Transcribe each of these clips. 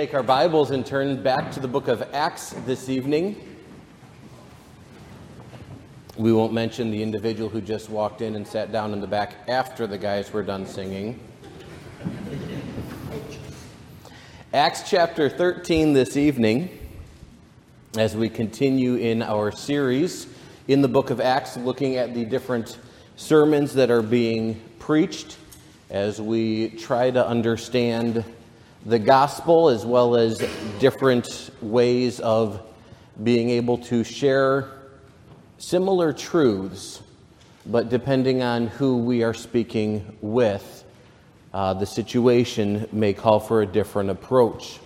take our Bibles and turn back to the book of Acts this evening. We won't mention the individual who just walked in and sat down in the back after the guys were done singing. Acts chapter 13 this evening, as we continue in our series in the book of Acts, looking at the different sermons that are being preached as we try to understand the gospel as well as different ways of being able to share similar truths, but depending on who we are speaking with, uh, the situation may call for a different approach.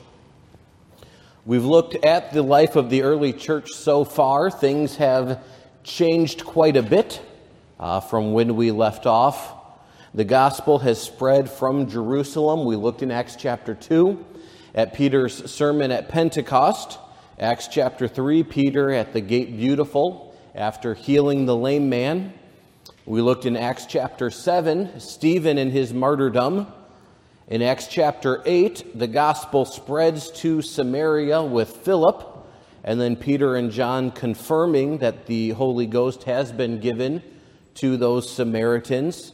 We've looked at the life of the early church so far. Things have changed quite a bit uh, from when we left off. The gospel has spread from Jerusalem. We looked in Acts chapter 2 at Peter's sermon at Pentecost. Acts chapter 3, Peter at the gate beautiful after healing the lame man. We looked in Acts chapter 7, Stephen and his martyrdom. In Acts chapter 8, the gospel spreads to Samaria with Philip, and then Peter and John confirming that the Holy Ghost has been given to those Samaritans.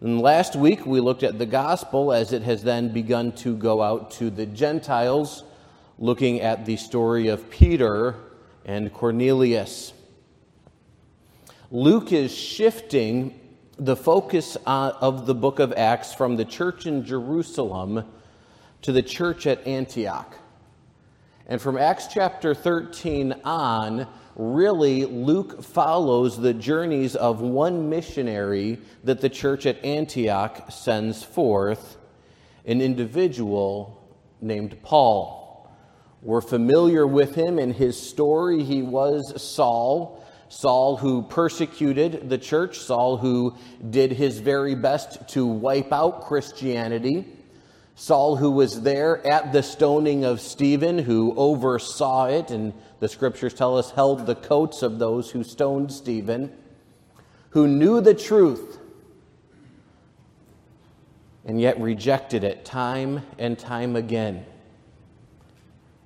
And last week we looked at the gospel as it has then begun to go out to the Gentiles, looking at the story of Peter and Cornelius. Luke is shifting the focus uh, of the book of Acts from the church in Jerusalem to the church at Antioch. And from Acts chapter 13 on, really, Luke follows the journeys of one missionary that the church at Antioch sends forth, an individual named Paul. We're familiar with him and his story. He was Saul, Saul who persecuted the church, Saul who did his very best to wipe out Christianity. Saul, who was there at the stoning of Stephen, who oversaw it, and the scriptures tell us held the coats of those who stoned Stephen, who knew the truth and yet rejected it time and time again.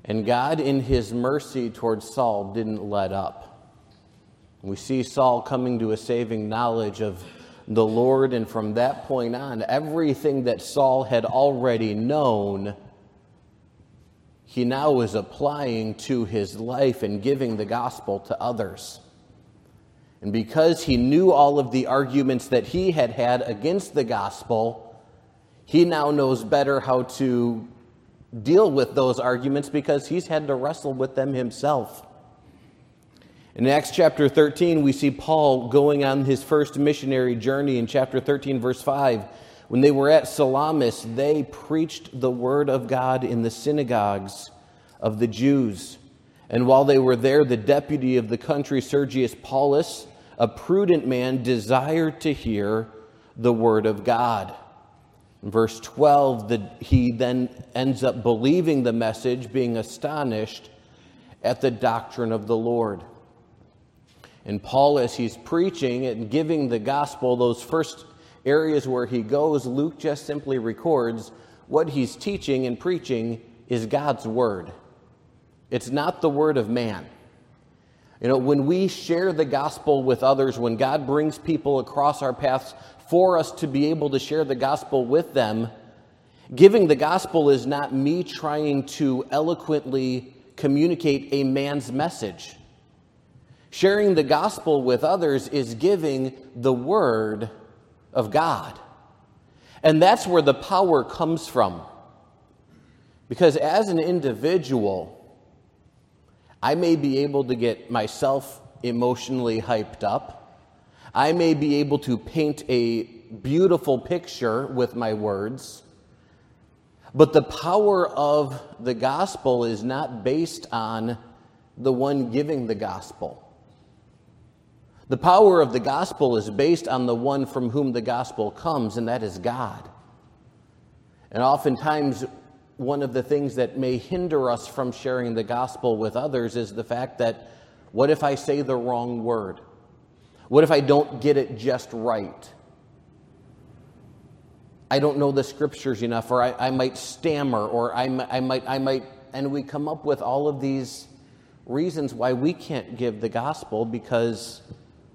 And God, in his mercy towards Saul, didn't let up. We see Saul coming to a saving knowledge of the Lord, and from that point on, everything that Saul had already known, he now was applying to his life and giving the gospel to others. And because he knew all of the arguments that he had had against the gospel, he now knows better how to deal with those arguments because he's had to wrestle with them himself. In Acts chapter 13, we see Paul going on his first missionary journey in chapter 13, verse 5. When they were at Salamis, they preached the word of God in the synagogues of the Jews. And while they were there, the deputy of the country, Sergius Paulus, a prudent man, desired to hear the word of God. In verse 12, the, he then ends up believing the message, being astonished at the doctrine of the Lord. And Paul, as he's preaching and giving the gospel, those first areas where he goes, Luke just simply records what he's teaching and preaching is God's word. It's not the word of man. You know, when we share the gospel with others, when God brings people across our paths for us to be able to share the gospel with them, giving the gospel is not me trying to eloquently communicate a man's message. Sharing the gospel with others is giving the word of God. And that's where the power comes from. Because as an individual, I may be able to get myself emotionally hyped up. I may be able to paint a beautiful picture with my words. But the power of the gospel is not based on the one giving the gospel. The power of the gospel is based on the one from whom the gospel comes, and that is God. And oftentimes, one of the things that may hinder us from sharing the gospel with others is the fact that what if I say the wrong word? What if I don't get it just right? I don't know the scriptures enough, or I, I might stammer, or I, I, might, I might, and we come up with all of these reasons why we can't give the gospel because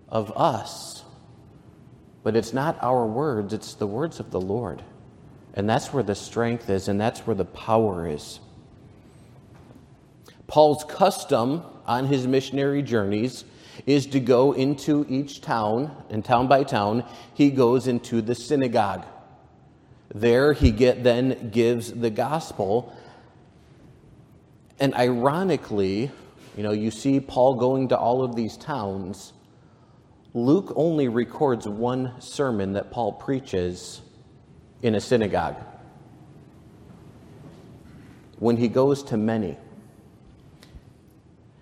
of us. But it's not our words, it's the words of the Lord. And that's where the strength is, and that's where the power is. Paul's custom on his missionary journeys is to go into each town, and town by town, he goes into the synagogue. There he get, then gives the gospel. And ironically, you know, you see Paul going to all of these towns. Luke only records one sermon that Paul preaches in a synagogue when he goes to many.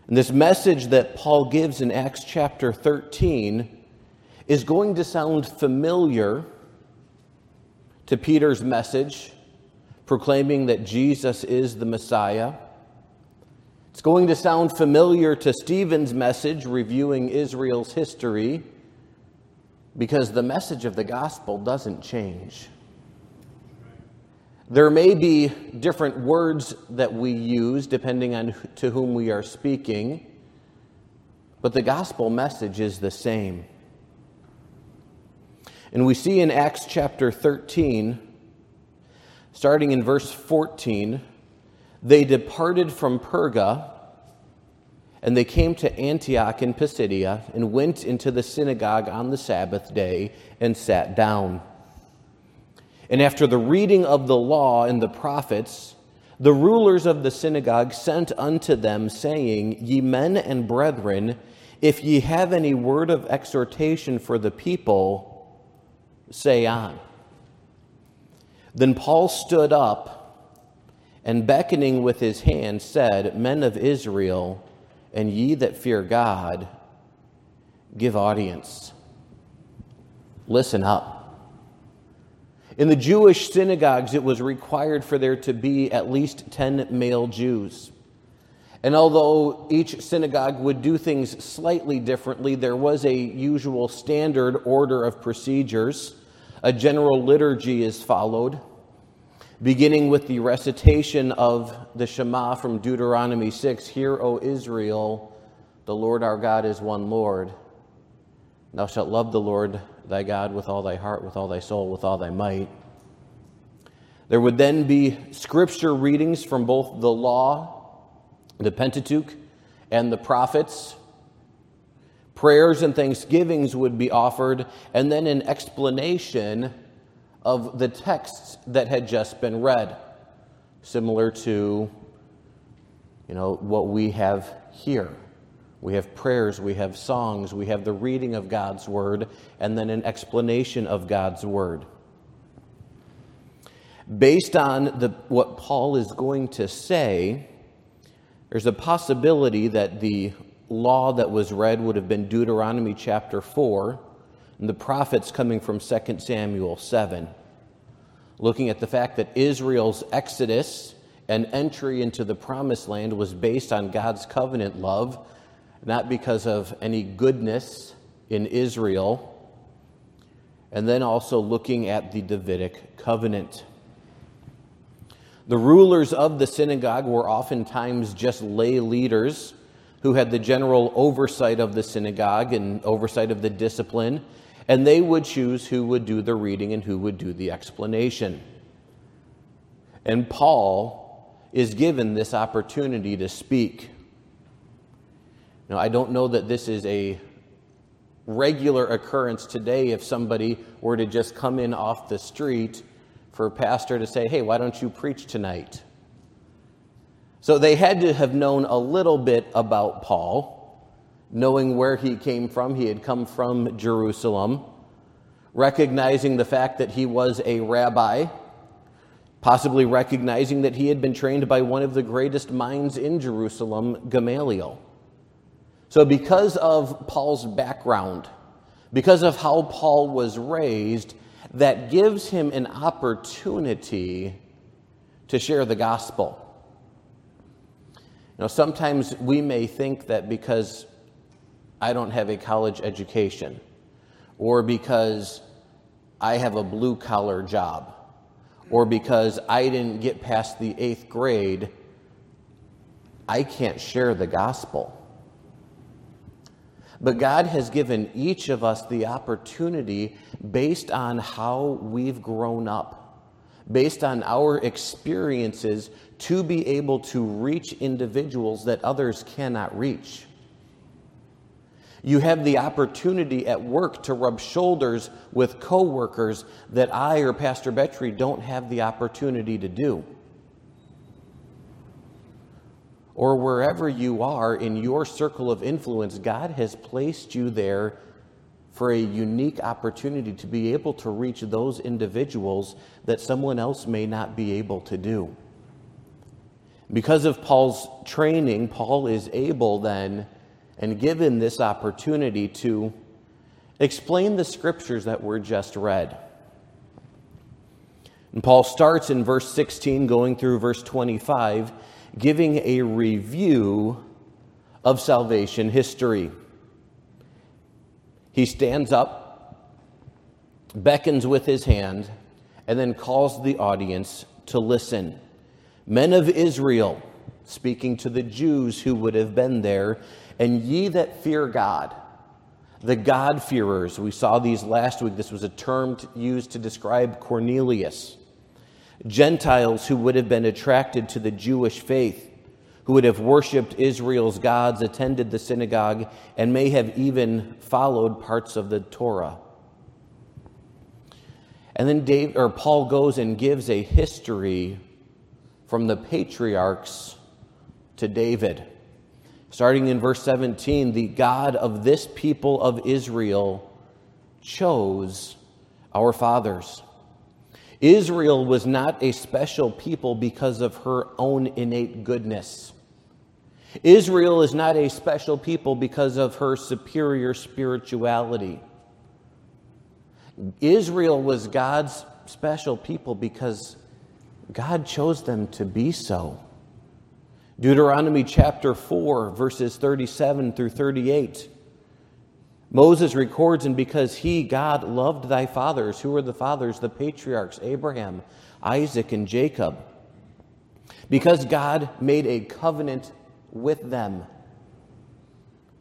And this message that Paul gives in Acts chapter 13 is going to sound familiar to Peter's message, proclaiming that Jesus is the Messiah. It's going to sound familiar to Stephen's message, reviewing Israel's history, because the message of the gospel doesn't change. There may be different words that we use depending on to whom we are speaking, but the gospel message is the same. And we see in Acts chapter 13, starting in verse 14, they departed from Perga and they came to Antioch in Pisidia and went into the synagogue on the Sabbath day and sat down. And after the reading of the law and the prophets, the rulers of the synagogue sent unto them, saying, Ye men and brethren, if ye have any word of exhortation for the people, say on. Then Paul stood up and beckoning with his hand said, Men of Israel, and ye that fear God, give audience. Listen up. In the Jewish synagogues, it was required for there to be at least 10 male Jews. And although each synagogue would do things slightly differently, there was a usual standard order of procedures. A general liturgy is followed beginning with the recitation of the Shema from Deuteronomy 6 Hear, O Israel, the Lord our God is one Lord. Thou shalt love the Lord thy God with all thy heart, with all thy soul, with all thy might. There would then be scripture readings from both the law, the Pentateuch, and the prophets. Prayers and thanksgivings would be offered, and then an explanation of the texts that had just been read, similar to you know what we have here. We have prayers, we have songs, we have the reading of God's word, and then an explanation of God's word. Based on the, what Paul is going to say, there's a possibility that the law that was read would have been Deuteronomy chapter 4, and the prophets coming from 2 Samuel 7, looking at the fact that Israel's exodus and entry into the promised land was based on God's covenant love, not because of any goodness in Israel, and then also looking at the Davidic covenant. The rulers of the synagogue were oftentimes just lay leaders who had the general oversight of the synagogue and oversight of the discipline and they would choose who would do the reading and who would do the explanation. And Paul is given this opportunity to speak. Now, I don't know that this is a regular occurrence today if somebody were to just come in off the street for a pastor to say, hey, why don't you preach tonight? So they had to have known a little bit about Paul knowing where he came from. He had come from Jerusalem, recognizing the fact that he was a rabbi, possibly recognizing that he had been trained by one of the greatest minds in Jerusalem, Gamaliel. So, because of Paul's background, because of how Paul was raised, that gives him an opportunity to share the gospel. You know, sometimes we may think that because I don't have a college education, or because I have a blue collar job, or because I didn't get past the eighth grade, I can't share the gospel. But God has given each of us the opportunity based on how we've grown up, based on our experiences, to be able to reach individuals that others cannot reach. You have the opportunity at work to rub shoulders with coworkers that I or Pastor Betry don't have the opportunity to do. Or wherever you are in your circle of influence, God has placed you there for a unique opportunity to be able to reach those individuals that someone else may not be able to do. Because of Paul's training, Paul is able then and given this opportunity to explain the scriptures that were just read. And Paul starts in verse 16, going through verse 25, giving a review of salvation history. He stands up, beckons with his hand, and then calls the audience to listen. Men of Israel, speaking to the Jews who would have been there, and ye that fear God, the God-fearers. We saw these last week. This was a term used to describe Cornelius. Gentiles who would have been attracted to the Jewish faith, who would have worshiped Israel's gods, attended the synagogue, and may have even followed parts of the Torah. And then Dave, or Paul goes and gives a history from the patriarchs to David. Starting in verse 17, the God of this people of Israel chose our fathers. Israel was not a special people because of her own innate goodness. Israel is not a special people because of her superior spirituality. Israel was God's special people because God chose them to be so. Deuteronomy chapter 4, verses 37 through 38. Moses records, and because he, God, loved thy fathers, who were the fathers? The patriarchs, Abraham, Isaac, and Jacob. Because God made a covenant with them,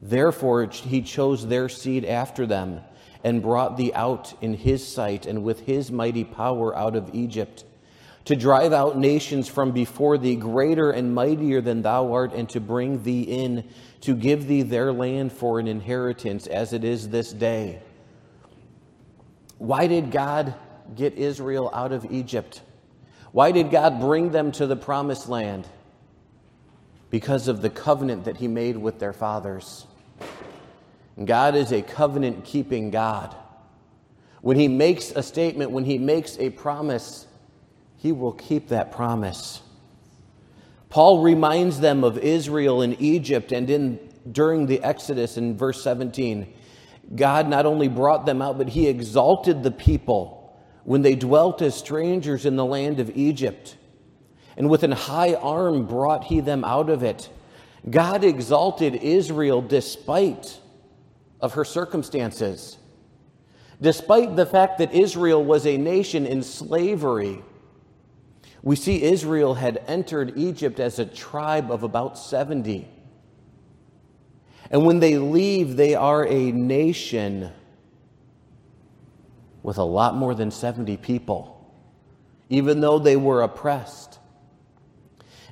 therefore he chose their seed after them and brought thee out in his sight and with his mighty power out of Egypt to drive out nations from before thee, greater and mightier than thou art, and to bring thee in, to give thee their land for an inheritance, as it is this day. Why did God get Israel out of Egypt? Why did God bring them to the promised land? Because of the covenant that He made with their fathers. God is a covenant keeping God. When He makes a statement, when He makes a promise, he will keep that promise. Paul reminds them of Israel in Egypt and in during the Exodus in verse 17. God not only brought them out, but he exalted the people when they dwelt as strangers in the land of Egypt. And with an high arm brought he them out of it. God exalted Israel despite of her circumstances. Despite the fact that Israel was a nation in slavery, we see Israel had entered Egypt as a tribe of about 70. And when they leave, they are a nation with a lot more than 70 people, even though they were oppressed.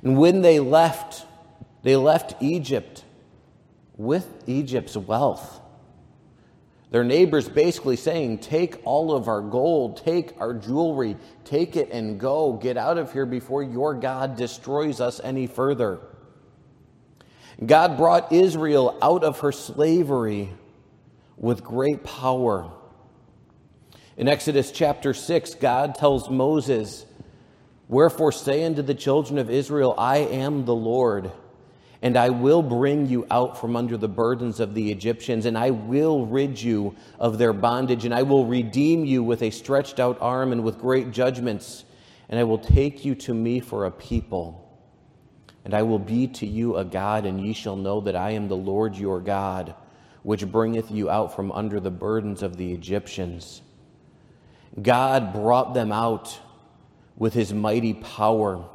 And when they left, they left Egypt with Egypt's wealth. Their neighbors basically saying, Take all of our gold, take our jewelry, take it and go. Get out of here before your God destroys us any further. God brought Israel out of her slavery with great power. In Exodus chapter 6, God tells Moses, Wherefore say unto the children of Israel, I am the Lord and I will bring you out from under the burdens of the Egyptians, and I will rid you of their bondage, and I will redeem you with a stretched out arm and with great judgments, and I will take you to me for a people. And I will be to you a God, and ye shall know that I am the Lord your God, which bringeth you out from under the burdens of the Egyptians. God brought them out with his mighty power.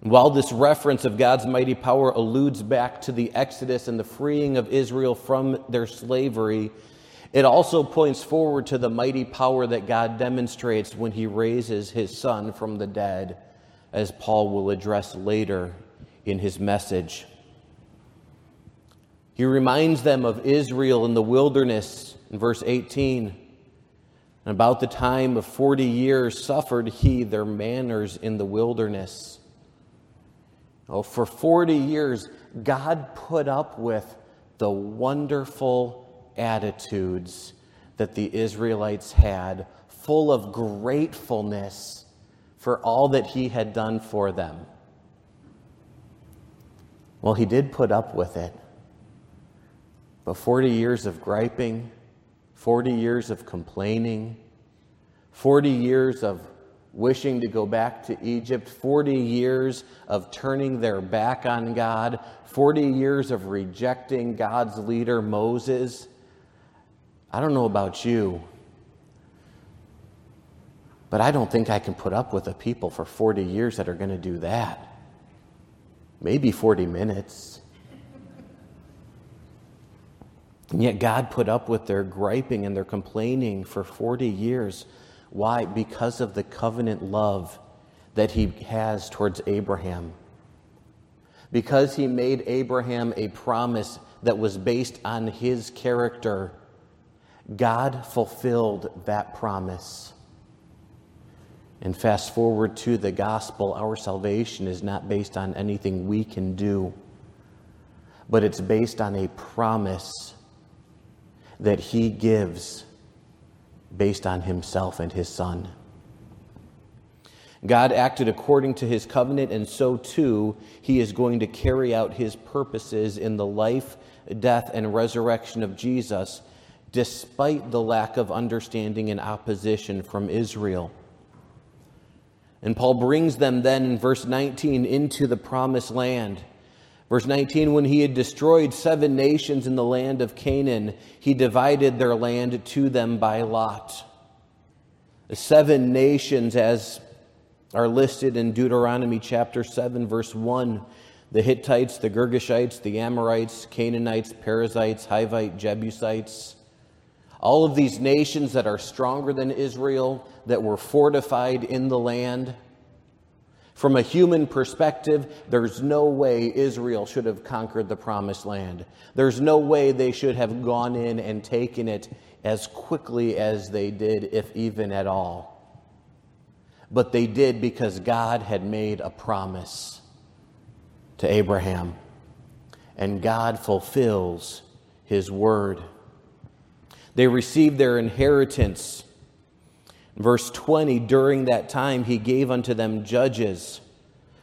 While this reference of God's mighty power alludes back to the Exodus and the freeing of Israel from their slavery, it also points forward to the mighty power that God demonstrates when he raises his son from the dead, as Paul will address later in his message. He reminds them of Israel in the wilderness in verse 18. And about the time of 40 years suffered he their manners in the wilderness. Oh, for 40 years, God put up with the wonderful attitudes that the Israelites had, full of gratefulness for all that he had done for them. Well, he did put up with it. But 40 years of griping, 40 years of complaining, 40 years of wishing to go back to Egypt, 40 years of turning their back on God, 40 years of rejecting God's leader, Moses. I don't know about you, but I don't think I can put up with a people for 40 years that are going to do that. Maybe 40 minutes. And yet God put up with their griping and their complaining for 40 years. Why? Because of the covenant love that he has towards Abraham. Because he made Abraham a promise that was based on his character, God fulfilled that promise. And fast forward to the gospel, our salvation is not based on anything we can do, but it's based on a promise that he gives based on himself and his son. God acted according to his covenant, and so too he is going to carry out his purposes in the life, death, and resurrection of Jesus, despite the lack of understanding and opposition from Israel. And Paul brings them then in verse 19 into the promised land. Verse 19 When he had destroyed seven nations in the land of Canaan, he divided their land to them by lot. The seven nations, as are listed in Deuteronomy chapter 7, verse 1 the Hittites, the Girgashites, the Amorites, Canaanites, Perizzites, Hivites, Jebusites. All of these nations that are stronger than Israel, that were fortified in the land. From a human perspective, there's no way Israel should have conquered the promised land. There's no way they should have gone in and taken it as quickly as they did, if even at all. But they did because God had made a promise to Abraham, and God fulfills his word. They received their inheritance Verse 20 During that time, he gave unto them judges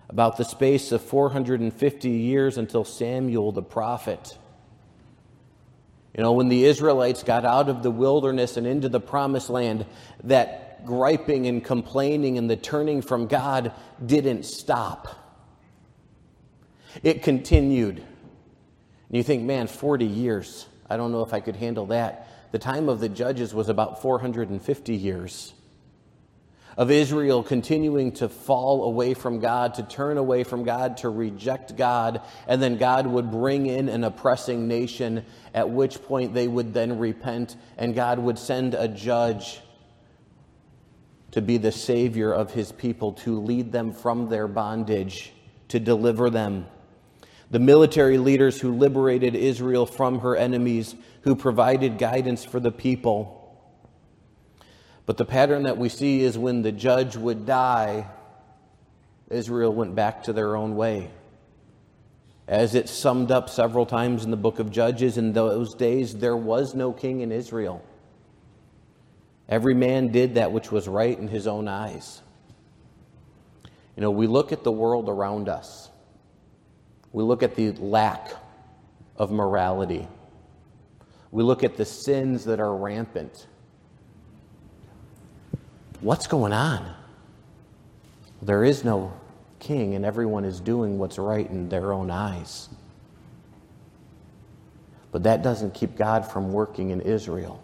about the space of 450 years until Samuel the prophet. You know, when the Israelites got out of the wilderness and into the promised land, that griping and complaining and the turning from God didn't stop. It continued. And you think, man, 40 years. I don't know if I could handle that. The time of the judges was about 450 years of Israel continuing to fall away from God, to turn away from God, to reject God, and then God would bring in an oppressing nation, at which point they would then repent, and God would send a judge to be the savior of his people, to lead them from their bondage, to deliver them. The military leaders who liberated Israel from her enemies, who provided guidance for the people but the pattern that we see is when the judge would die, Israel went back to their own way. As it's summed up several times in the book of Judges, in those days there was no king in Israel. Every man did that which was right in his own eyes. You know, we look at the world around us, we look at the lack of morality, we look at the sins that are rampant. What's going on? There is no king, and everyone is doing what's right in their own eyes. But that doesn't keep God from working in Israel.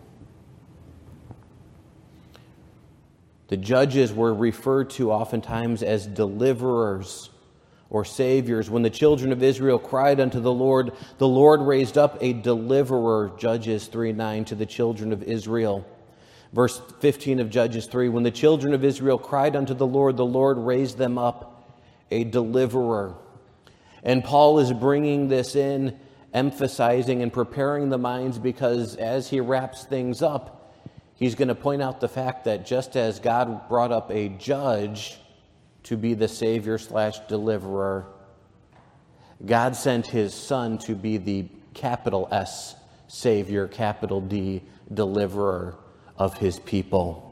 The judges were referred to oftentimes as deliverers or saviors. When the children of Israel cried unto the Lord, the Lord raised up a deliverer, Judges 3 9, to the children of Israel. Verse 15 of Judges 3 When the children of Israel cried unto the Lord, the Lord raised them up a deliverer. And Paul is bringing this in, emphasizing and preparing the minds because as he wraps things up, he's going to point out the fact that just as God brought up a judge to be the Savior slash deliverer, God sent his Son to be the capital S Savior, capital D deliverer of his people.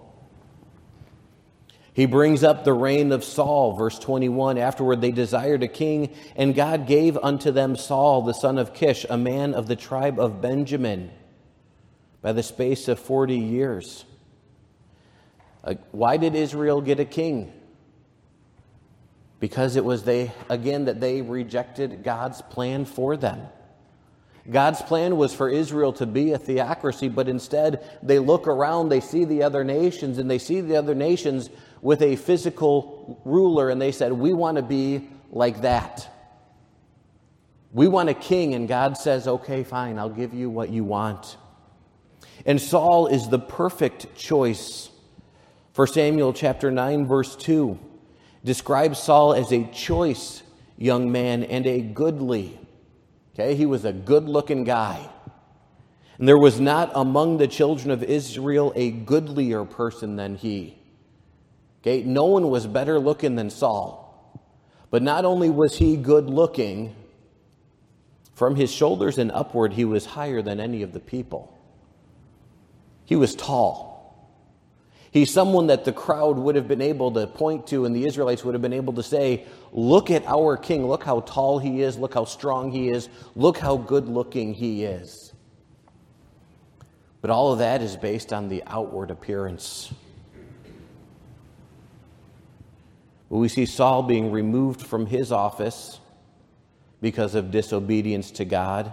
He brings up the reign of Saul, verse 21. Afterward, they desired a king, and God gave unto them Saul, the son of Kish, a man of the tribe of Benjamin, by the space of 40 years. Uh, why did Israel get a king? Because it was they, again, that they rejected God's plan for them. God's plan was for Israel to be a theocracy, but instead they look around, they see the other nations, and they see the other nations with a physical ruler, and they said, We want to be like that. We want a king, and God says, Okay, fine, I'll give you what you want. And Saul is the perfect choice. For Samuel chapter 9, verse 2 describes Saul as a choice young man and a goodly. Okay, he was a good looking guy. And there was not among the children of Israel a goodlier person than he. Okay, no one was better looking than Saul. But not only was he good looking, from his shoulders and upward, he was higher than any of the people. He was tall. He's someone that the crowd would have been able to point to, and the Israelites would have been able to say, Look at our king. Look how tall he is. Look how strong he is. Look how good looking he is. But all of that is based on the outward appearance. We see Saul being removed from his office because of disobedience to God.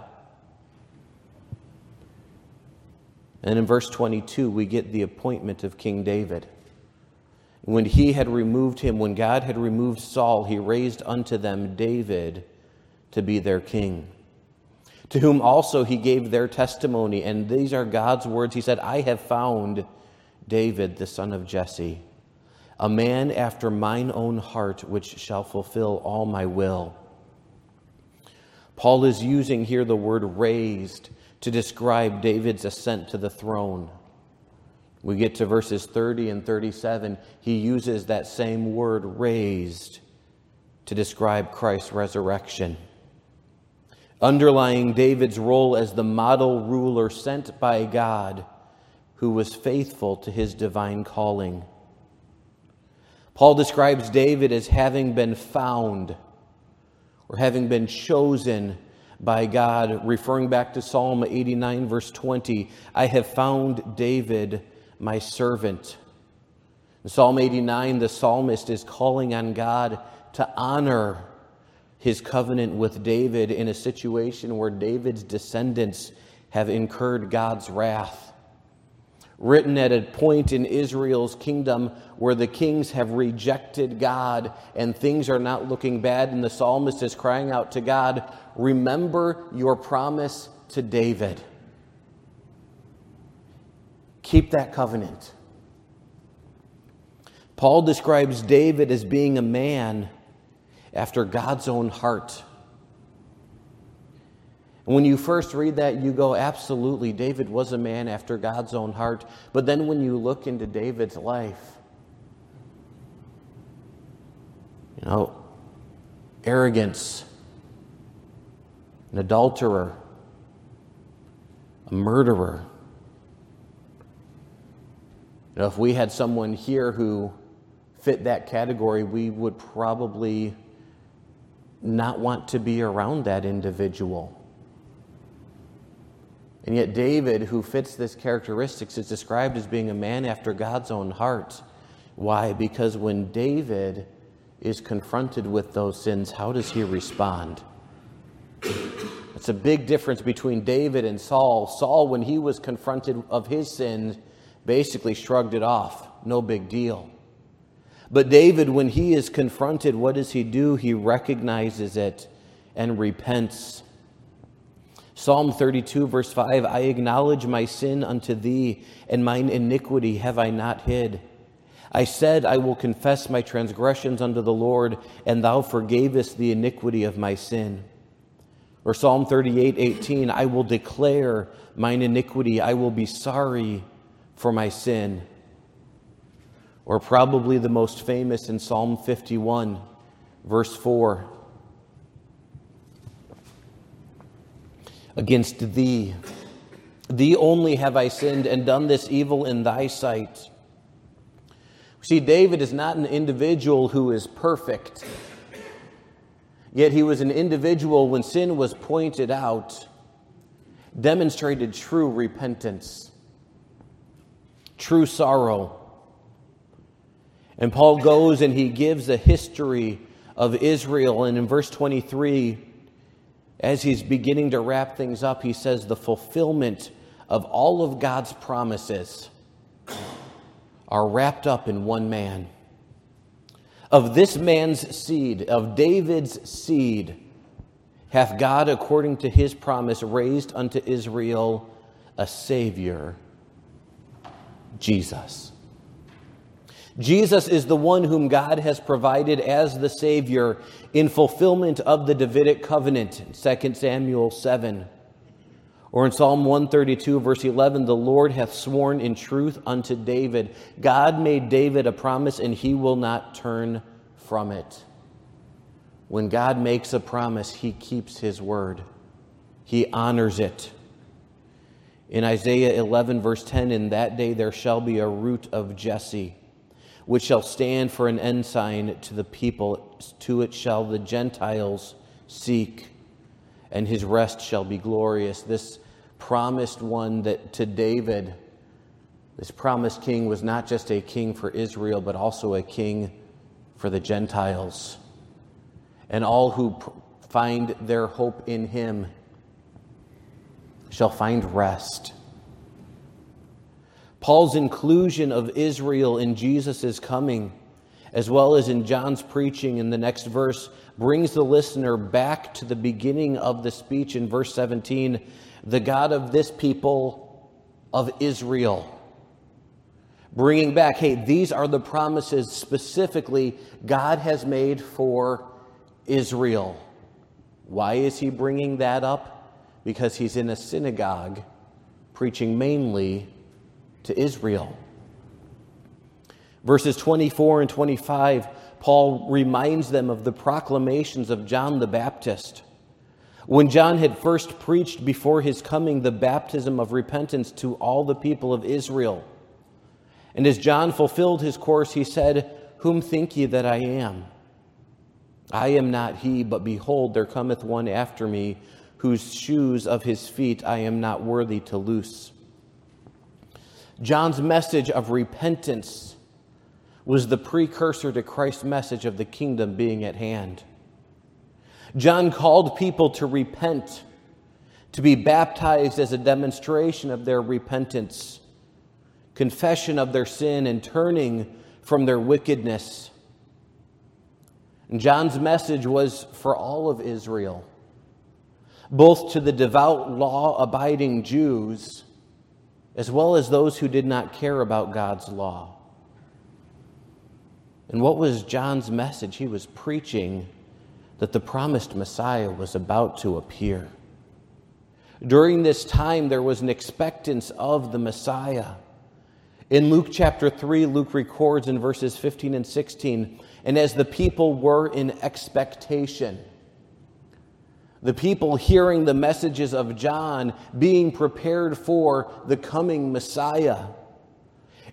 And in verse 22, we get the appointment of King David. When he had removed him, when God had removed Saul, he raised unto them David to be their king, to whom also he gave their testimony. And these are God's words. He said, I have found David, the son of Jesse, a man after mine own heart, which shall fulfill all my will. Paul is using here the word raised to describe David's ascent to the throne. We get to verses 30 and 37, he uses that same word raised to describe Christ's resurrection. Underlying David's role as the model ruler sent by God who was faithful to his divine calling. Paul describes David as having been found or having been chosen by God, referring back to Psalm 89, verse 20 I have found David, my servant. In Psalm 89, the psalmist is calling on God to honor his covenant with David in a situation where David's descendants have incurred God's wrath written at a point in Israel's kingdom where the kings have rejected God and things are not looking bad, and the psalmist is crying out to God, Remember your promise to David. Keep that covenant. Paul describes David as being a man after God's own heart. When you first read that, you go, absolutely, David was a man after God's own heart. But then when you look into David's life, you know, arrogance, an adulterer, a murderer. You know, if we had someone here who fit that category, we would probably not want to be around that individual. And yet, David, who fits this characteristics, is described as being a man after God's own heart. Why? Because when David is confronted with those sins, how does he respond? It's a big difference between David and Saul. Saul, when he was confronted of his sins, basically shrugged it off. No big deal. But David, when he is confronted, what does he do? He recognizes it and repents. Psalm 32, verse 5 I acknowledge my sin unto thee, and mine iniquity have I not hid. I said, I will confess my transgressions unto the Lord, and thou forgavest the iniquity of my sin. Or Psalm 38, 18 I will declare mine iniquity, I will be sorry for my sin or probably the most famous in Psalm 51, verse 4. Against thee, thee only have I sinned and done this evil in thy sight. See, David is not an individual who is perfect. Yet he was an individual when sin was pointed out, demonstrated true repentance, true sorrow. And Paul goes and he gives a history of Israel. And in verse 23, as he's beginning to wrap things up, he says, The fulfillment of all of God's promises are wrapped up in one man. Of this man's seed, of David's seed, hath God, according to his promise, raised unto Israel a Savior, Jesus. Jesus is the one whom God has provided as the Savior in fulfillment of the Davidic covenant, 2 Samuel 7. Or in Psalm 132, verse 11, the Lord hath sworn in truth unto David. God made David a promise, and he will not turn from it. When God makes a promise, he keeps his word, he honors it. In Isaiah 11, verse 10, in that day there shall be a root of Jesse which shall stand for an ensign to the people. To it shall the Gentiles seek, and his rest shall be glorious. This promised one that to David, this promised king was not just a king for Israel, but also a king for the Gentiles. And all who find their hope in him shall find rest. Paul's inclusion of Israel in Jesus' coming, as well as in John's preaching in the next verse, brings the listener back to the beginning of the speech in verse 17 the God of this people of Israel. Bringing back, hey, these are the promises specifically God has made for Israel. Why is he bringing that up? Because he's in a synagogue preaching mainly to Israel. Verses 24 and 25, Paul reminds them of the proclamations of John the Baptist. When John had first preached before his coming the baptism of repentance to all the people of Israel. And as John fulfilled his course, he said, Whom think ye that I am? I am not he, but behold, there cometh one after me, whose shoes of his feet I am not worthy to loose. John's message of repentance was the precursor to Christ's message of the kingdom being at hand. John called people to repent, to be baptized as a demonstration of their repentance, confession of their sin, and turning from their wickedness. And John's message was for all of Israel, both to the devout, law abiding Jews as well as those who did not care about God's law. And what was John's message? He was preaching that the promised Messiah was about to appear. During this time, there was an expectance of the Messiah. In Luke chapter 3, Luke records in verses 15 and 16, and as the people were in expectation, the people hearing the messages of John, being prepared for the coming Messiah.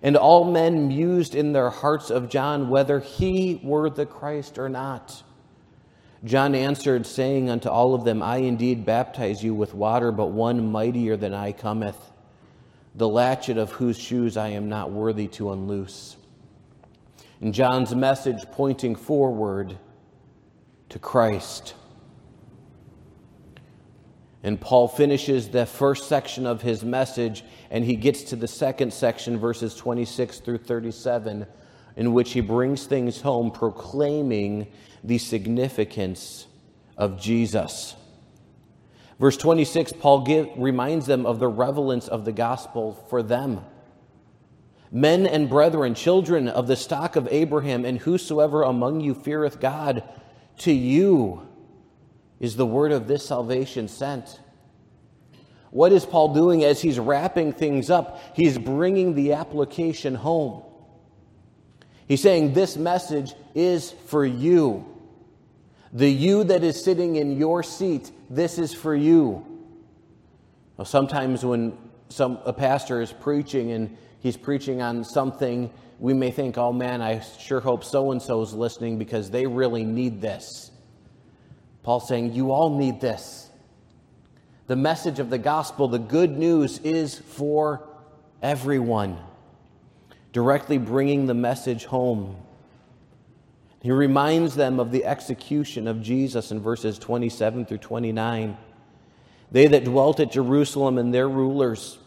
And all men mused in their hearts of John whether he were the Christ or not. John answered, saying unto all of them, I indeed baptize you with water, but one mightier than I cometh, the latchet of whose shoes I am not worthy to unloose. And John's message pointing forward to Christ. And Paul finishes the first section of his message and he gets to the second section, verses 26 through 37, in which he brings things home, proclaiming the significance of Jesus. Verse 26, Paul give, reminds them of the relevance of the gospel for them. Men and brethren, children of the stock of Abraham, and whosoever among you feareth God, to you is the word of this salvation sent. What is Paul doing as he's wrapping things up? He's bringing the application home. He's saying, This message is for you. The you that is sitting in your seat, this is for you. Sometimes when some, a pastor is preaching and he's preaching on something, we may think, oh man, I sure hope so and so is listening because they really need this. Paul's saying, you all need this. The message of the gospel, the good news, is for everyone, directly bringing the message home. He reminds them of the execution of Jesus in verses 27 through 29. They that dwelt at Jerusalem and their rulers,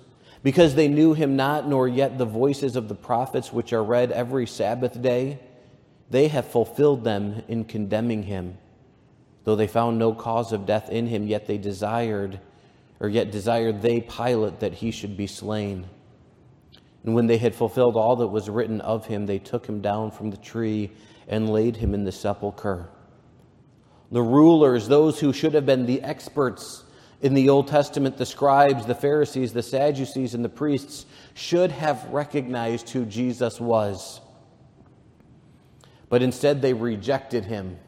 because they knew him not, nor yet the voices of the prophets which are read every Sabbath day, they have fulfilled them in condemning him. Though they found no cause of death in him, yet they desired, or yet desired they Pilate that he should be slain. And when they had fulfilled all that was written of him, they took him down from the tree and laid him in the sepulchre. The rulers, those who should have been the experts in the Old Testament, the scribes, the Pharisees, the Sadducees, and the priests, should have recognized who Jesus was. But instead, they rejected him,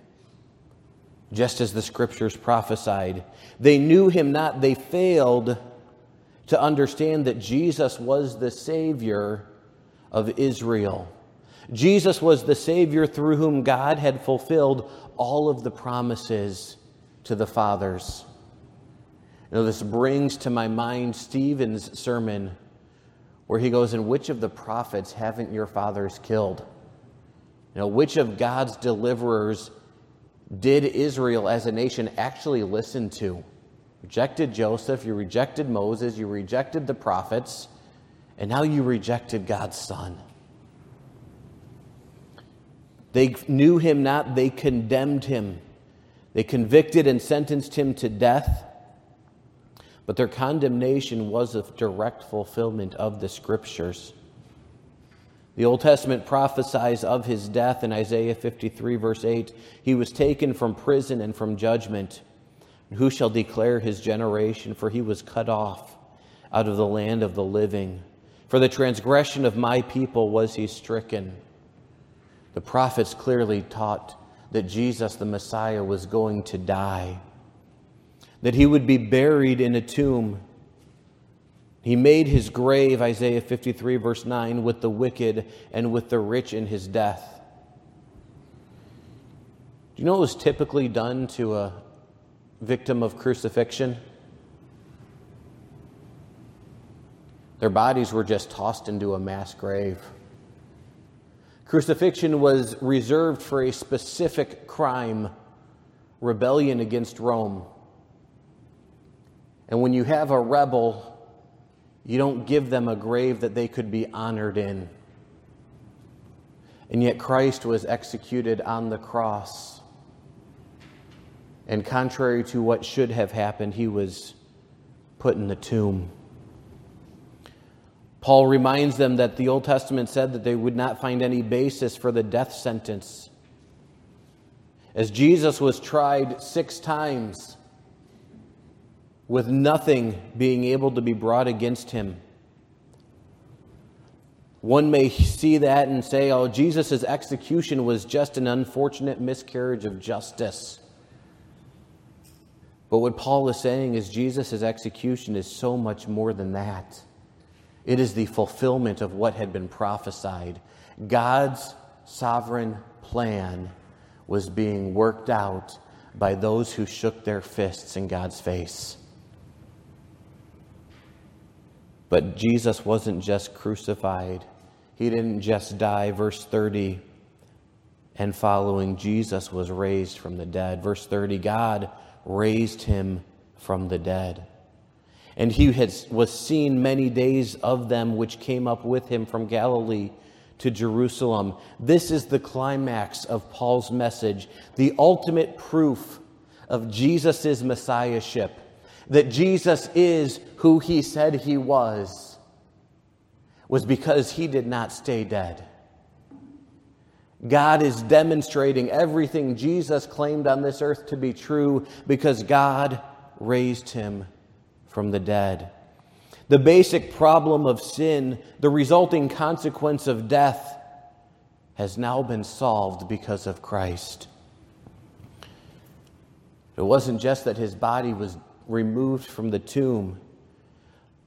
just as the scriptures prophesied. They knew him not, they failed to understand that Jesus was the Savior of Israel. Jesus was the Savior through whom God had fulfilled all of the promises to the fathers. You know, this brings to my mind Stephen's sermon where he goes, And which of the prophets haven't your fathers killed? You know, which of God's deliverers did Israel as a nation actually listen to? Rejected Joseph, you rejected Moses, you rejected the prophets, and now you rejected God's Son. They knew him not, they condemned him. They convicted and sentenced him to death. But their condemnation was a direct fulfillment of the scriptures. The Old Testament prophesies of his death in Isaiah 53, verse 8. He was taken from prison and from judgment. Who shall declare his generation? For he was cut off out of the land of the living. For the transgression of my people was he stricken. The prophets clearly taught that Jesus, the Messiah, was going to die, that he would be buried in a tomb. He made his grave, Isaiah 53, verse 9, with the wicked and with the rich in his death. Do you know what was typically done to a victim of crucifixion? Their bodies were just tossed into a mass grave. Crucifixion was reserved for a specific crime rebellion against Rome. And when you have a rebel, you don't give them a grave that they could be honored in. And yet Christ was executed on the cross. And contrary to what should have happened, he was put in the tomb. Paul reminds them that the Old Testament said that they would not find any basis for the death sentence. As Jesus was tried six times with nothing being able to be brought against him. One may see that and say, oh, Jesus' execution was just an unfortunate miscarriage of justice. But what Paul is saying is Jesus' execution is so much more than that. It is the fulfillment of what had been prophesied. God's sovereign plan was being worked out by those who shook their fists in God's face. But Jesus wasn't just crucified, he didn't just die. Verse 30 and following, Jesus was raised from the dead. Verse 30 God raised him from the dead. And he was seen many days of them which came up with him from Galilee to Jerusalem. This is the climax of Paul's message, the ultimate proof of Jesus' messiahship, that Jesus is who he said he was, was because he did not stay dead. God is demonstrating everything Jesus claimed on this earth to be true because God raised him from the dead. The basic problem of sin, the resulting consequence of death, has now been solved because of Christ. It wasn't just that his body was removed from the tomb.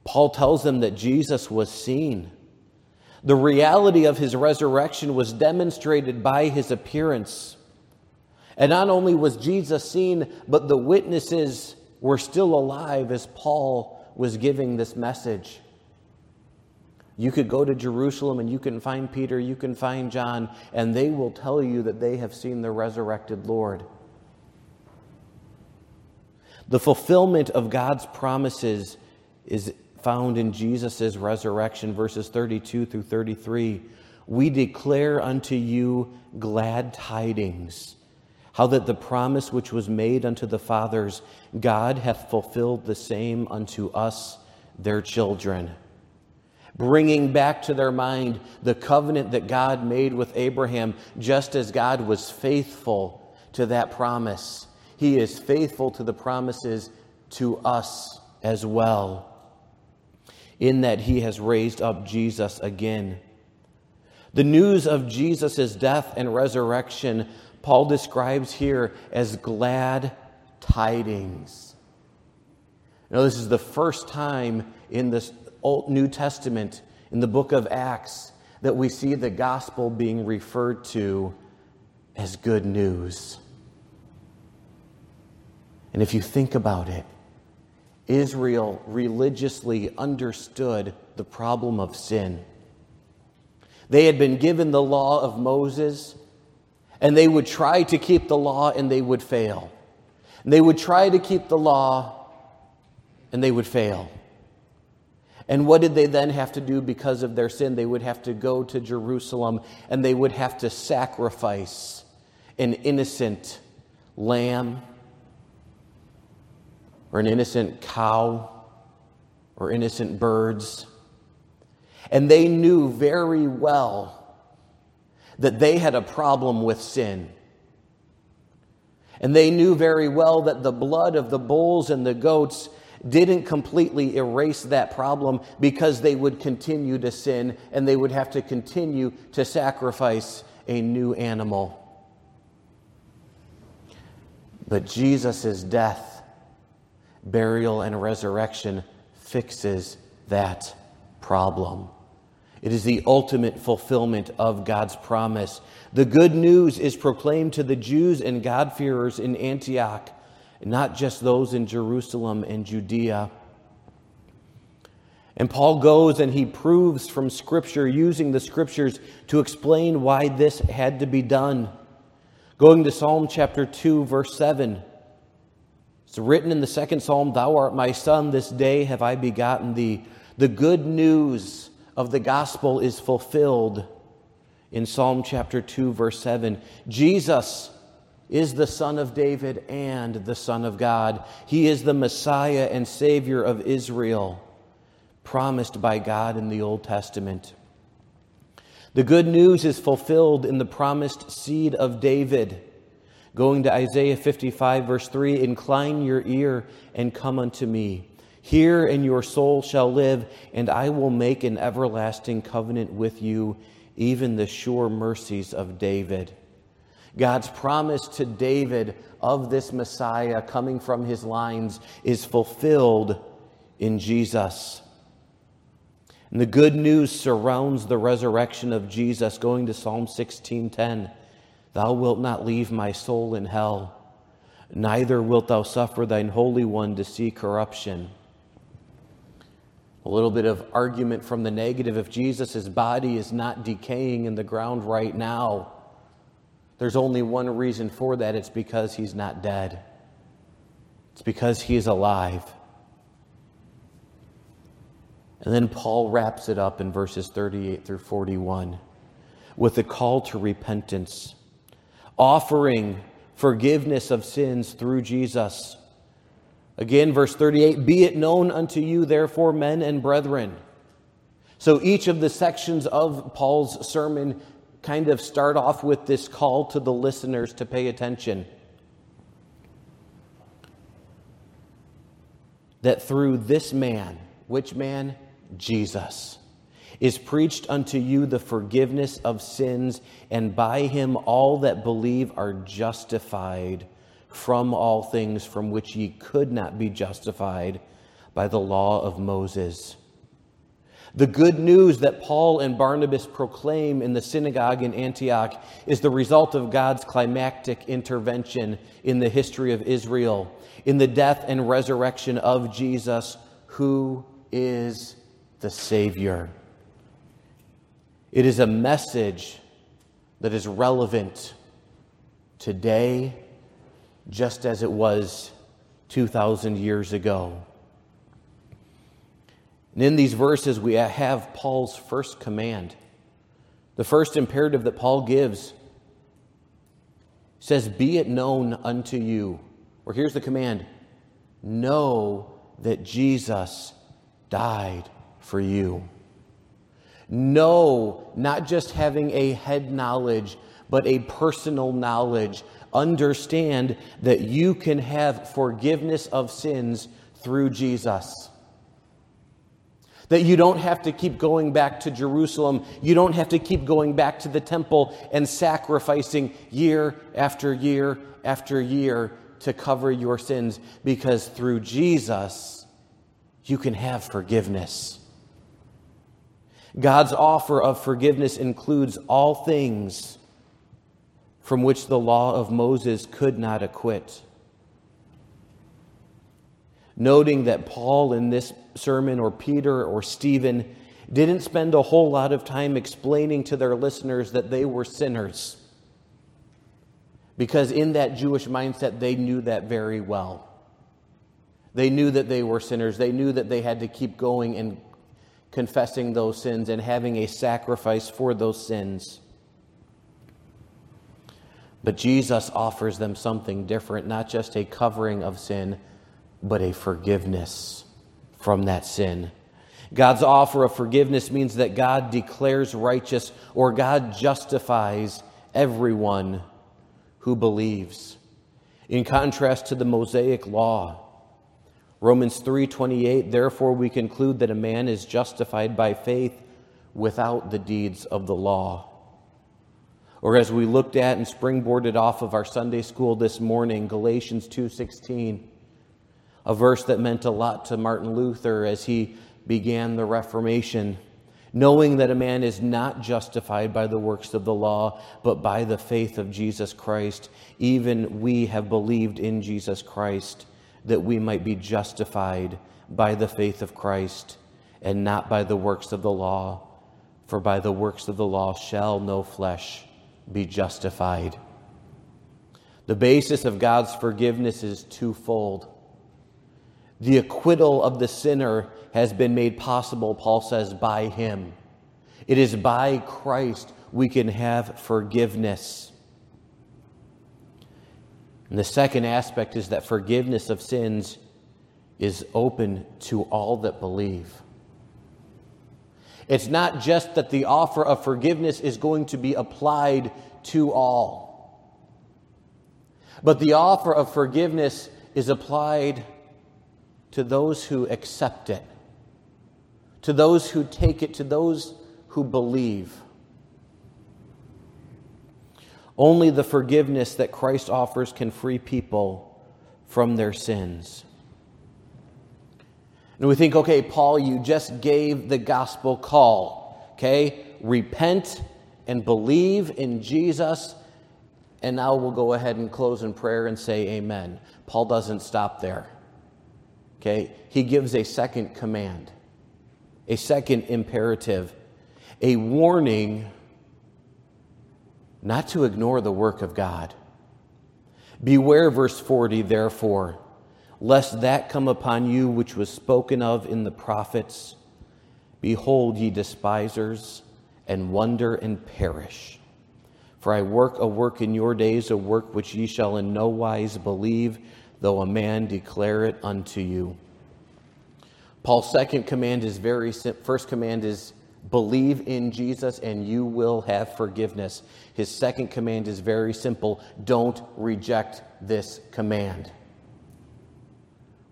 Paul tells them that Jesus was seen. The reality of his resurrection was demonstrated by his appearance. And not only was Jesus seen, but the witnesses were still alive as Paul was giving this message. You could go to Jerusalem and you can find Peter, you can find John, and they will tell you that they have seen the resurrected Lord. The fulfillment of God's promises is found in Jesus' resurrection, verses 32 through 33. We declare unto you glad tidings, how that the promise which was made unto the fathers, God hath fulfilled the same unto us, their children. Bringing back to their mind the covenant that God made with Abraham, just as God was faithful to that promise. He is faithful to the promises to us as well in that he has raised up Jesus again. The news of Jesus' death and resurrection, Paul describes here as glad tidings. Now, this is the first time in the Old New Testament, in the book of Acts, that we see the gospel being referred to as good news. And if you think about it, Israel religiously understood the problem of sin. They had been given the law of Moses, and they would try to keep the law and they would fail. And they would try to keep the law and they would fail. And what did they then have to do because of their sin? They would have to go to Jerusalem and they would have to sacrifice an innocent lamb or an innocent cow or innocent birds. And they knew very well that they had a problem with sin. And they knew very well that the blood of the bulls and the goats didn't completely erase that problem because they would continue to sin and they would have to continue to sacrifice a new animal. But Jesus' death burial, and resurrection fixes that problem. It is the ultimate fulfillment of God's promise. The good news is proclaimed to the Jews and God-fearers in Antioch, not just those in Jerusalem and Judea. And Paul goes and he proves from Scripture, using the Scriptures to explain why this had to be done. Going to Psalm chapter 2, verse 7. It's written in the second psalm, Thou art my son, this day have I begotten thee. The good news of the gospel is fulfilled in Psalm chapter 2, verse 7. Jesus is the Son of David and the Son of God. He is the Messiah and Savior of Israel, promised by God in the Old Testament. The good news is fulfilled in the promised seed of David Going to Isaiah 55, verse 3 Incline your ear and come unto me. Hear, and your soul shall live, and I will make an everlasting covenant with you, even the sure mercies of David. God's promise to David of this Messiah coming from his lines is fulfilled in Jesus. And the good news surrounds the resurrection of Jesus, going to Psalm 16:10. Thou wilt not leave my soul in hell, neither wilt thou suffer thine Holy One to see corruption. A little bit of argument from the negative. If Jesus' body is not decaying in the ground right now, there's only one reason for that it's because he's not dead, it's because he is alive. And then Paul wraps it up in verses 38 through 41. with a call to repentance, offering forgiveness of sins through Jesus. Again, verse 38 Be it known unto you, therefore, men and brethren. So each of the sections of Paul's sermon kind of start off with this call to the listeners to pay attention. That through this man, which man? Jesus is preached unto you the forgiveness of sins, and by him all that believe are justified from all things from which ye could not be justified by the law of Moses. The good news that Paul and Barnabas proclaim in the synagogue in Antioch is the result of God's climactic intervention in the history of Israel, in the death and resurrection of Jesus, who is the Savior. It is a message that is relevant today just as it was 2,000 years ago. And in these verses, we have Paul's first command. The first imperative that Paul gives says, Be it known unto you. Or here's the command know that Jesus died for you. Know, not just having a head knowledge, but a personal knowledge. Understand that you can have forgiveness of sins through Jesus. That you don't have to keep going back to Jerusalem. You don't have to keep going back to the temple and sacrificing year after year after year to cover your sins because through Jesus, you can have forgiveness. God's offer of forgiveness includes all things from which the law of Moses could not acquit. Noting that Paul in this sermon, or Peter, or Stephen, didn't spend a whole lot of time explaining to their listeners that they were sinners. Because in that Jewish mindset, they knew that very well. They knew that they were sinners. They knew that they had to keep going and confessing those sins and having a sacrifice for those sins. But Jesus offers them something different, not just a covering of sin, but a forgiveness from that sin. God's offer of forgiveness means that God declares righteous or God justifies everyone who believes. In contrast to the Mosaic law, Romans 3:28 Therefore we conclude that a man is justified by faith without the deeds of the law. Or as we looked at and springboarded off of our Sunday school this morning, Galatians 2:16, a verse that meant a lot to Martin Luther as he began the Reformation, knowing that a man is not justified by the works of the law, but by the faith of Jesus Christ. Even we have believed in Jesus Christ that we might be justified by the faith of Christ and not by the works of the law. For by the works of the law shall no flesh be justified. The basis of God's forgiveness is twofold. The acquittal of the sinner has been made possible, Paul says, by him. It is by Christ we can have forgiveness. And the second aspect is that forgiveness of sins is open to all that believe. It's not just that the offer of forgiveness is going to be applied to all, but the offer of forgiveness is applied to those who accept it, to those who take it, to those who believe. Only the forgiveness that Christ offers can free people from their sins. And we think, okay, Paul, you just gave the gospel call. Okay? Repent and believe in Jesus. And now we'll go ahead and close in prayer and say amen. Paul doesn't stop there. Okay? He gives a second command, a second imperative, a warning not to ignore the work of God. Beware, verse 40, therefore, lest that come upon you which was spoken of in the prophets. Behold, ye despisers, and wonder and perish. For I work a work in your days, a work which ye shall in no wise believe, though a man declare it unto you. Paul's second command is very. First command is believe in Jesus and you will have forgiveness. His second command is very simple don't reject this command.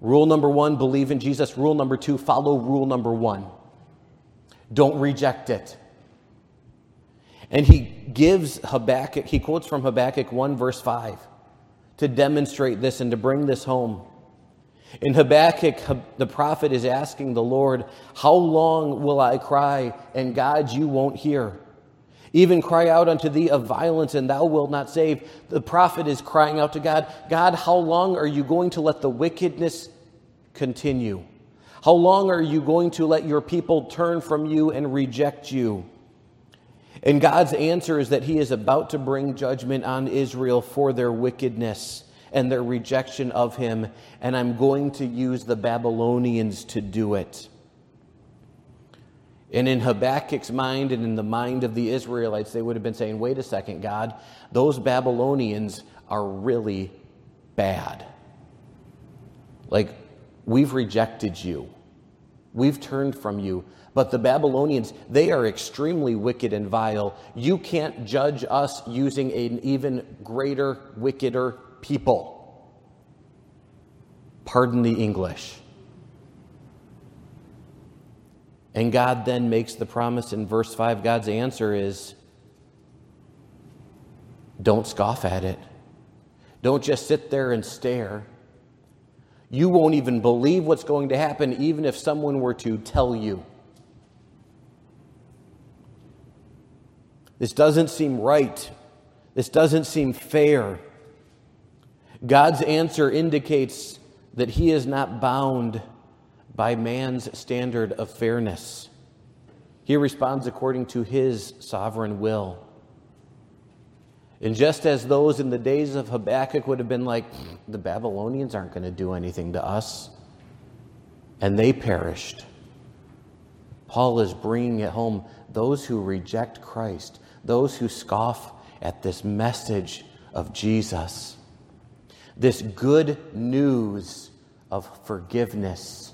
Rule number one, believe in Jesus. Rule number two, follow rule number one. Don't reject it. And he gives Habakkuk, he quotes from Habakkuk 1, verse 5, to demonstrate this and to bring this home. In Habakkuk, the prophet is asking the Lord, How long will I cry, and God, you won't hear? Even cry out unto thee of violence, and thou wilt not save. The prophet is crying out to God, God, how long are you going to let the wickedness continue? How long are you going to let your people turn from you and reject you? And God's answer is that He is about to bring judgment on Israel for their wickedness and their rejection of Him, and I'm going to use the Babylonians to do it. And in Habakkuk's mind and in the mind of the Israelites, they would have been saying, wait a second, God, those Babylonians are really bad. Like, we've rejected you, we've turned from you. But the Babylonians, they are extremely wicked and vile. You can't judge us using an even greater, wickeder people. Pardon the English. And God then makes the promise in verse 5. God's answer is don't scoff at it. Don't just sit there and stare. You won't even believe what's going to happen, even if someone were to tell you. This doesn't seem right. This doesn't seem fair. God's answer indicates that he is not bound by man's standard of fairness. He responds according to his sovereign will. And just as those in the days of Habakkuk would have been like, the Babylonians aren't going to do anything to us, and they perished, Paul is bringing it home. Those who reject Christ, those who scoff at this message of Jesus, this good news of forgiveness,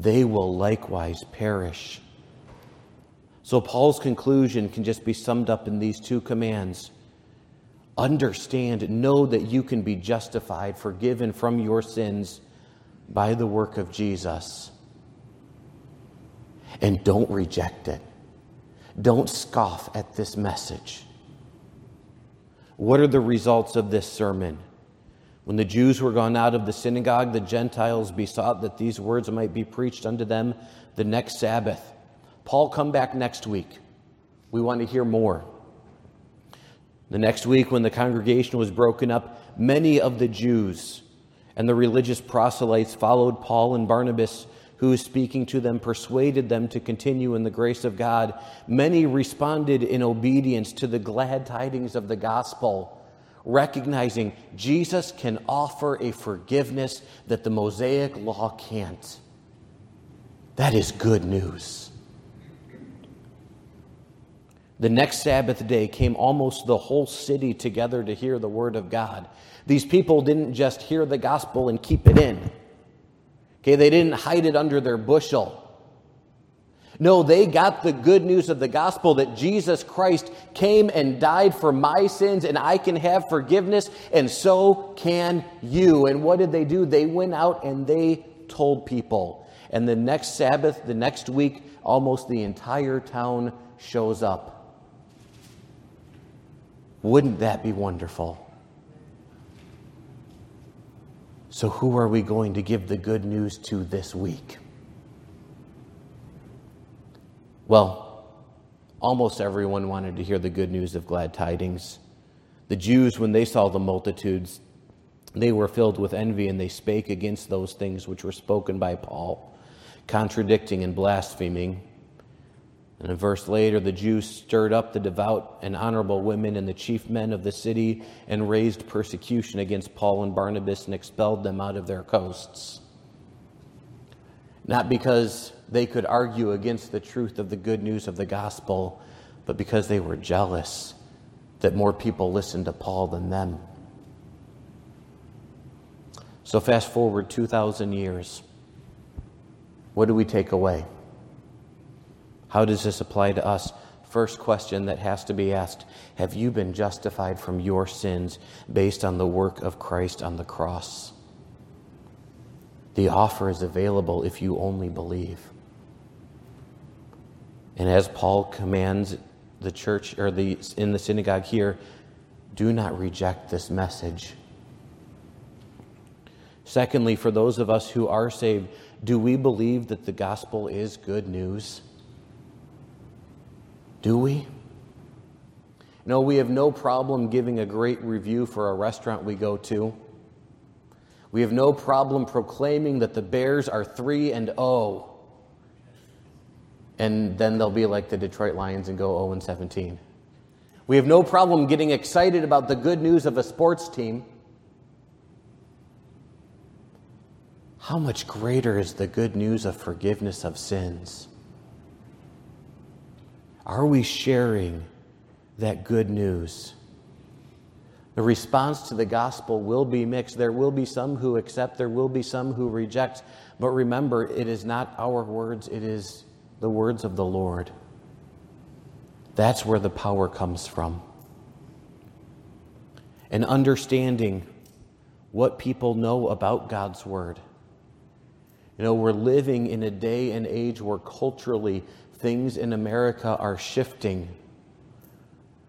they will likewise perish. So, Paul's conclusion can just be summed up in these two commands understand, know that you can be justified, forgiven from your sins by the work of Jesus. And don't reject it. Don't scoff at this message. What are the results of this sermon? When the Jews were gone out of the synagogue, the Gentiles besought that these words might be preached unto them the next Sabbath. Paul, come back next week. We want to hear more. The next week, when the congregation was broken up, many of the Jews and the religious proselytes followed Paul and Barnabas who, speaking to them, persuaded them to continue in the grace of God. Many responded in obedience to the glad tidings of the gospel, recognizing Jesus can offer a forgiveness that the Mosaic law can't. That is good news. The next Sabbath day came almost the whole city together to hear the word of God. These people didn't just hear the gospel and keep it in. Okay, they didn't hide it under their bushel. No, they got the good news of the gospel that Jesus Christ came and died for my sins and I can have forgiveness and so can you. And what did they do? They went out and they told people. And the next Sabbath, the next week, almost the entire town shows up. Wouldn't that be wonderful? So, who are we going to give the good news to this week? Well, almost everyone wanted to hear the good news of glad tidings. The Jews, when they saw the multitudes, they were filled with envy and they spake against those things which were spoken by Paul, contradicting and blaspheming. And a verse later, the Jews stirred up the devout and honorable women and the chief men of the city and raised persecution against Paul and Barnabas and expelled them out of their coasts. Not because they could argue against the truth of the good news of the gospel, but because they were jealous that more people listened to Paul than them. So, fast forward 2,000 years. What do we take away? How does this apply to us? First question that has to be asked Have you been justified from your sins based on the work of Christ on the cross? The offer is available if you only believe. And as Paul commands the church or the in the synagogue here, do not reject this message. Secondly, for those of us who are saved, do we believe that the gospel is good news? Do we? No, we have no problem giving a great review for a restaurant we go to. We have no problem proclaiming that the Bears are 3 and 0. And then they'll be like the Detroit Lions and go 0 and 17. We have no problem getting excited about the good news of a sports team. How much greater is the good news of forgiveness of sins? Are we sharing that good news? The response to the gospel will be mixed. There will be some who accept, there will be some who reject. But remember, it is not our words, it is the words of the Lord. That's where the power comes from. And understanding what people know about God's word. You know, we're living in a day and age where culturally things in America are shifting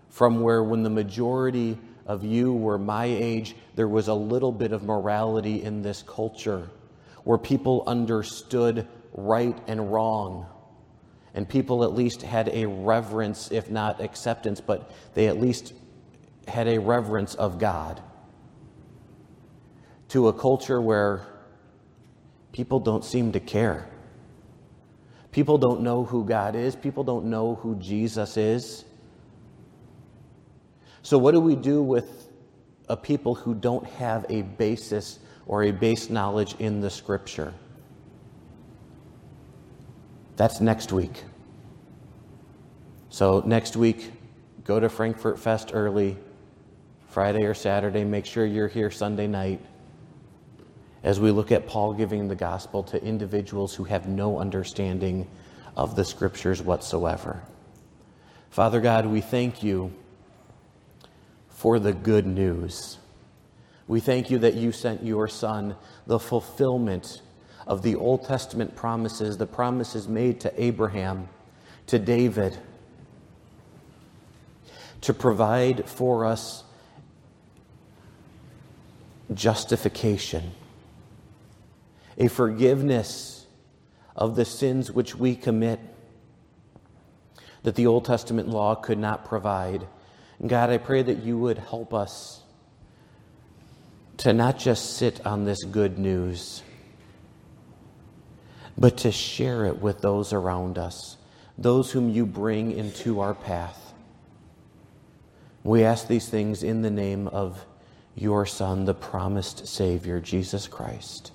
from where, when the majority of you were my age, there was a little bit of morality in this culture where people understood right and wrong. And people at least had a reverence, if not acceptance, but they at least had a reverence of God. To a culture where people don't seem to care. People don't know who God is, people don't know who Jesus is. So, what do we do with a people who don't have a basis or a base knowledge in the scripture? That's next week. So, next week, go to Frankfort Fest early, Friday or Saturday. Make sure you're here Sunday night as we look at Paul giving the gospel to individuals who have no understanding of the scriptures whatsoever. Father God, we thank you for the good news. We thank you that you sent your Son, the fulfillment of the Old Testament promises, the promises made to Abraham, to David, to provide for us justification a forgiveness of the sins which we commit that the Old Testament law could not provide. God, I pray that you would help us to not just sit on this good news, but to share it with those around us, those whom you bring into our path. We ask these things in the name of your Son, the promised Savior, Jesus Christ.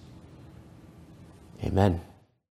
Amen.